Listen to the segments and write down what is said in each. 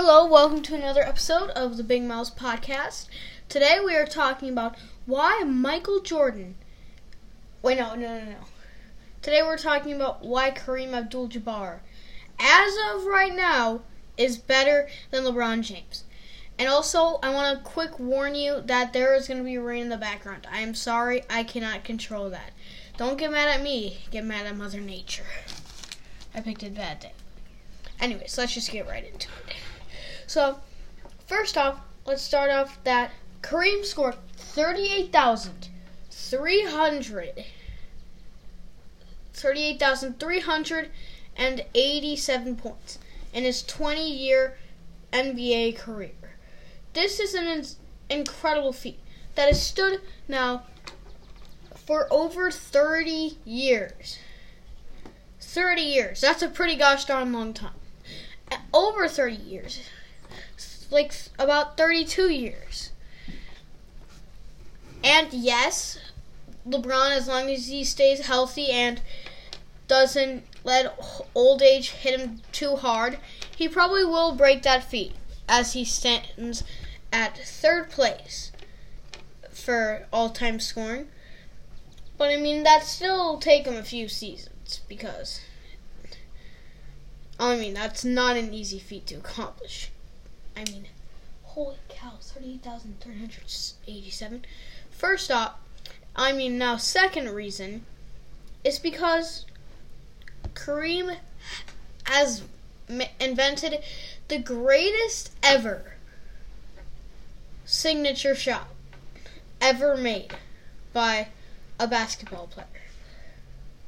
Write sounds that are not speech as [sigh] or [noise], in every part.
Hello, welcome to another episode of the Big Miles Podcast. Today we are talking about why Michael Jordan. Wait, no, no, no, no. Today we're talking about why Kareem Abdul Jabbar, as of right now, is better than LeBron James. And also, I want to quick warn you that there is going to be rain in the background. I am sorry, I cannot control that. Don't get mad at me, get mad at Mother Nature. I picked a bad day. Anyways, let's just get right into it. So, first off, let's start off that Kareem scored 38,300 38,387 points in his 20-year NBA career. This is an incredible feat that has stood now for over 30 years. 30 years. That's a pretty gosh darn long time. Over 30 years like about 32 years. And yes, LeBron, as long as he stays healthy and doesn't let old age hit him too hard, he probably will break that feat as he stands at third place for all time scoring. But I mean, that still take him a few seasons because I mean that's not an easy feat to accomplish. I mean, holy cow, 38,387. First off, I mean, now, second reason is because Kareem has invented the greatest ever signature shot ever made by a basketball player.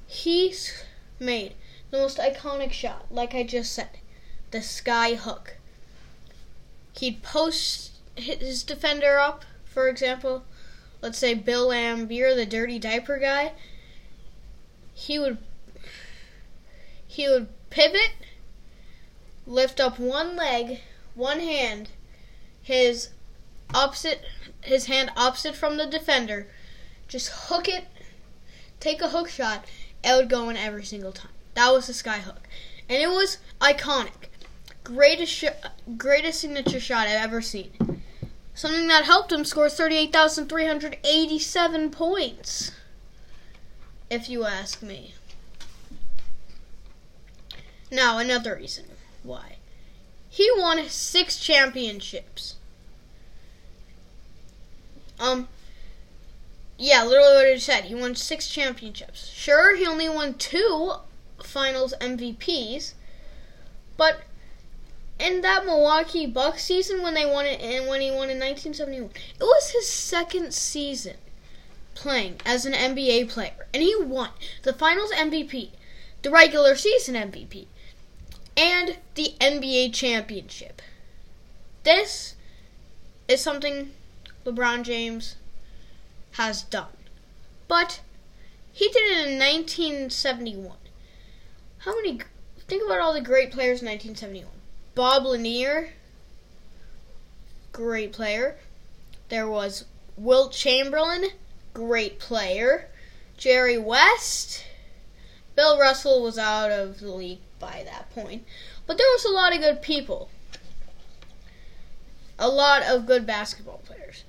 He's made the most iconic shot, like I just said, the sky hook he'd post his defender up, for example, let's say Bill Laimbeer, the dirty diaper guy, he would he would pivot, lift up one leg, one hand, his opposite his hand opposite from the defender, just hook it, take a hook shot, it would go in every single time. That was the sky hook. And it was iconic greatest sh- greatest signature shot I've ever seen. Something that helped him score 38,387 points. If you ask me. Now, another reason why. He won six championships. Um, yeah, literally what I said. He won six championships. Sure, he only won two finals MVPs, but in that Milwaukee Bucks season when they won it and when he won in 1971, it was his second season playing as an NBA player, and he won the Finals MVP, the regular season MVP, and the NBA championship. This is something LeBron James has done, but he did it in 1971. How many? Think about all the great players in 1971. Bob Lanier, great player. There was Wilt Chamberlain, great player. Jerry West. Bill Russell was out of the league by that point. But there was a lot of good people. A lot of good basketball players.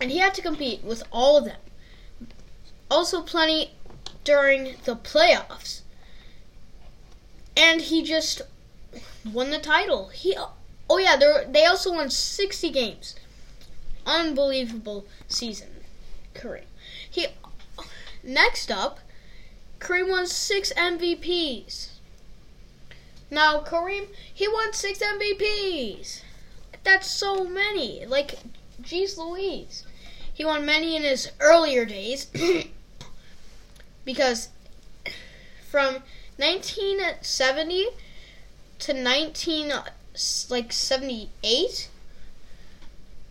And he had to compete with all of them. Also, plenty during the playoffs. And he just won the title. He oh yeah, they also won 60 games. Unbelievable season, Kareem. He next up, Kareem won six MVPs. Now Kareem, he won six MVPs. That's so many. Like, geez Louise. He won many in his earlier days [coughs] because from 1970 to 19 like 78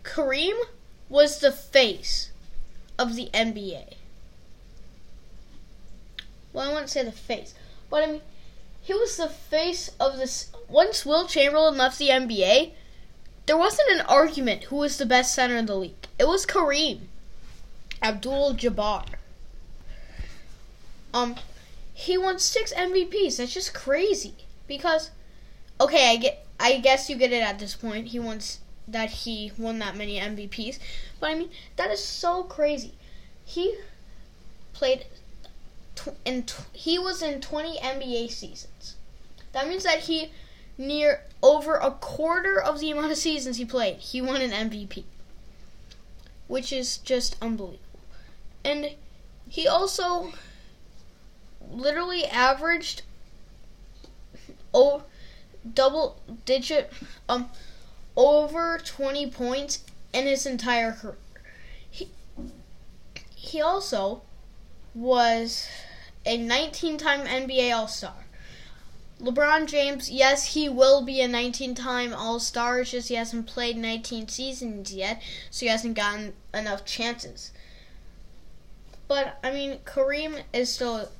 Kareem was the face of the NBA. Well, I wouldn't say the face, but I mean he was the face of this once Wilt Chamberlain left the NBA, there wasn't an argument who was the best center in the league. It was Kareem Abdul Jabbar. Um he won 6 MVPs. That's just crazy because okay, I get I guess you get it at this point. He wants that he won that many MVPs, but I mean that is so crazy. He played tw- in tw- he was in 20 NBA seasons. That means that he near over a quarter of the amount of seasons he played, he won an MVP, which is just unbelievable. And he also literally averaged oh double digit um over 20 points in his entire career. He he also was a 19-time NBA All-Star. LeBron James, yes, he will be a 19-time All-Star. It's just he hasn't played 19 seasons yet, so he hasn't gotten enough chances. But I mean, Kareem is still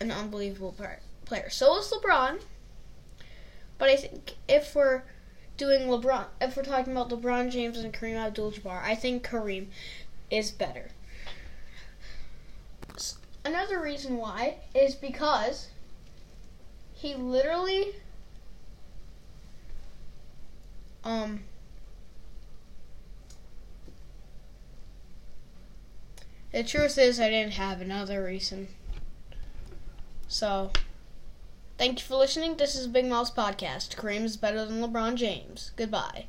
an unbelievable player. So is LeBron. But I think if we're doing LeBron, if we're talking about LeBron James and Kareem Abdul-Jabbar, I think Kareem is better. Another reason why is because he literally um the truth is I didn't have another reason. So Thank you for listening. This is Big Miles Podcast. Kareem is better than LeBron James. Goodbye.